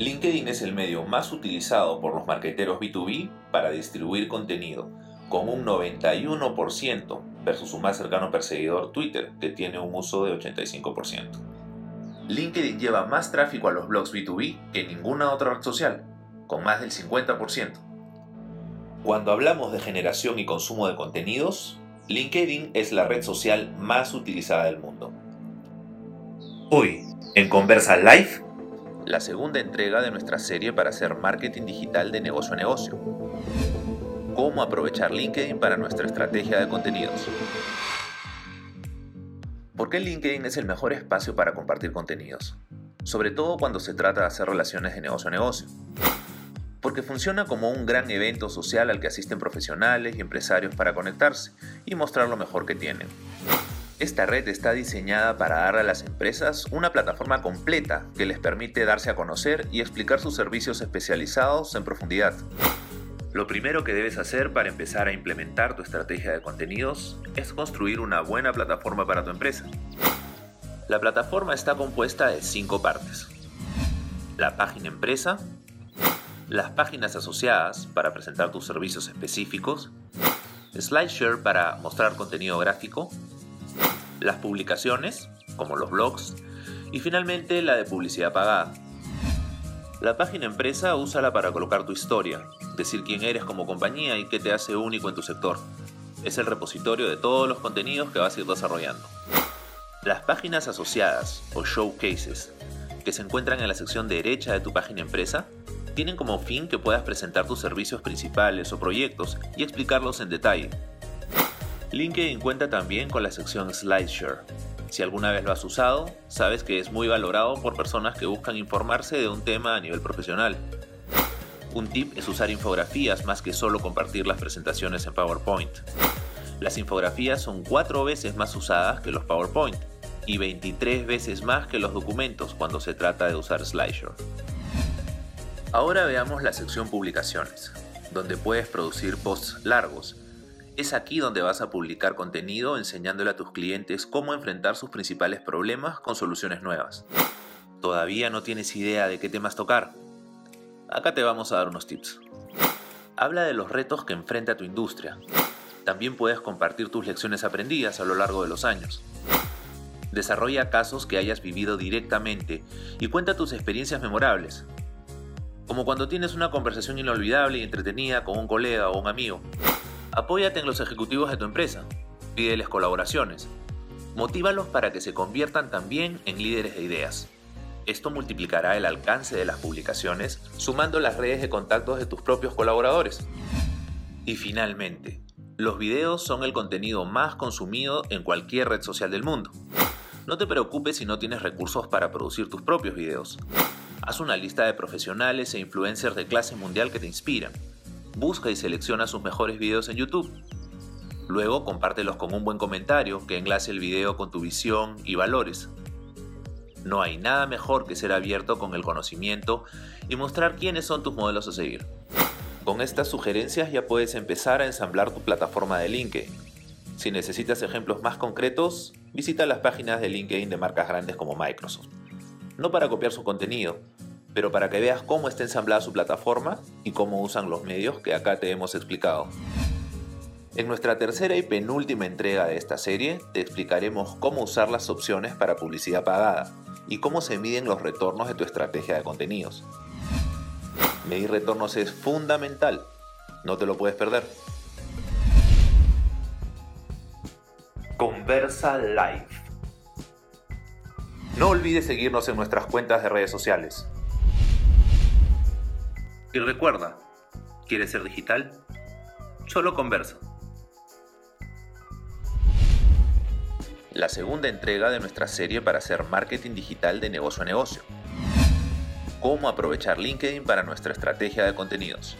LinkedIn es el medio más utilizado por los marqueteros B2B para distribuir contenido, con un 91% versus su más cercano perseguidor Twitter, que tiene un uso de 85%. LinkedIn lleva más tráfico a los blogs B2B que ninguna otra red social, con más del 50%. Cuando hablamos de generación y consumo de contenidos, LinkedIn es la red social más utilizada del mundo. Hoy, en Conversa Live, la segunda entrega de nuestra serie para hacer marketing digital de negocio a negocio. Cómo aprovechar LinkedIn para nuestra estrategia de contenidos. ¿Por qué LinkedIn es el mejor espacio para compartir contenidos? Sobre todo cuando se trata de hacer relaciones de negocio a negocio. Porque funciona como un gran evento social al que asisten profesionales y empresarios para conectarse y mostrar lo mejor que tienen. Esta red está diseñada para dar a las empresas una plataforma completa que les permite darse a conocer y explicar sus servicios especializados en profundidad. Lo primero que debes hacer para empezar a implementar tu estrategia de contenidos es construir una buena plataforma para tu empresa. La plataforma está compuesta de cinco partes. La página empresa, las páginas asociadas para presentar tus servicios específicos, SlideShare para mostrar contenido gráfico, las publicaciones, como los blogs, y finalmente la de publicidad pagada. La página empresa úsala para colocar tu historia, decir quién eres como compañía y qué te hace único en tu sector. Es el repositorio de todos los contenidos que vas a ir desarrollando. Las páginas asociadas o showcases, que se encuentran en la sección derecha de tu página empresa, tienen como fin que puedas presentar tus servicios principales o proyectos y explicarlos en detalle, LinkedIn cuenta también con la sección SlideShare. Si alguna vez lo has usado, sabes que es muy valorado por personas que buscan informarse de un tema a nivel profesional. Un tip es usar infografías más que solo compartir las presentaciones en PowerPoint. Las infografías son cuatro veces más usadas que los PowerPoint y 23 veces más que los documentos cuando se trata de usar SlideShare. Ahora veamos la sección publicaciones, donde puedes producir posts largos es aquí donde vas a publicar contenido enseñándole a tus clientes cómo enfrentar sus principales problemas con soluciones nuevas. ¿Todavía no tienes idea de qué temas tocar? Acá te vamos a dar unos tips. Habla de los retos que enfrenta tu industria. También puedes compartir tus lecciones aprendidas a lo largo de los años. Desarrolla casos que hayas vivido directamente y cuenta tus experiencias memorables. Como cuando tienes una conversación inolvidable y entretenida con un colega o un amigo. Apóyate en los ejecutivos de tu empresa. Pídeles colaboraciones. Motívalos para que se conviertan también en líderes de ideas. Esto multiplicará el alcance de las publicaciones sumando las redes de contactos de tus propios colaboradores. Y finalmente, los videos son el contenido más consumido en cualquier red social del mundo. No te preocupes si no tienes recursos para producir tus propios videos. Haz una lista de profesionales e influencers de clase mundial que te inspiran busca y selecciona sus mejores videos en YouTube. Luego compártelos con un buen comentario que enlace el video con tu visión y valores. No hay nada mejor que ser abierto con el conocimiento y mostrar quiénes son tus modelos a seguir. Con estas sugerencias ya puedes empezar a ensamblar tu plataforma de LinkedIn. Si necesitas ejemplos más concretos, visita las páginas de LinkedIn de marcas grandes como Microsoft. No para copiar su contenido, pero para que veas cómo está ensamblada su plataforma y cómo usan los medios que acá te hemos explicado. En nuestra tercera y penúltima entrega de esta serie te explicaremos cómo usar las opciones para publicidad pagada y cómo se miden los retornos de tu estrategia de contenidos. Medir retornos es fundamental, no te lo puedes perder. Conversa Live. No olvides seguirnos en nuestras cuentas de redes sociales. Y recuerda, ¿quieres ser digital? Solo conversa. La segunda entrega de nuestra serie para hacer marketing digital de negocio a negocio. Cómo aprovechar LinkedIn para nuestra estrategia de contenidos.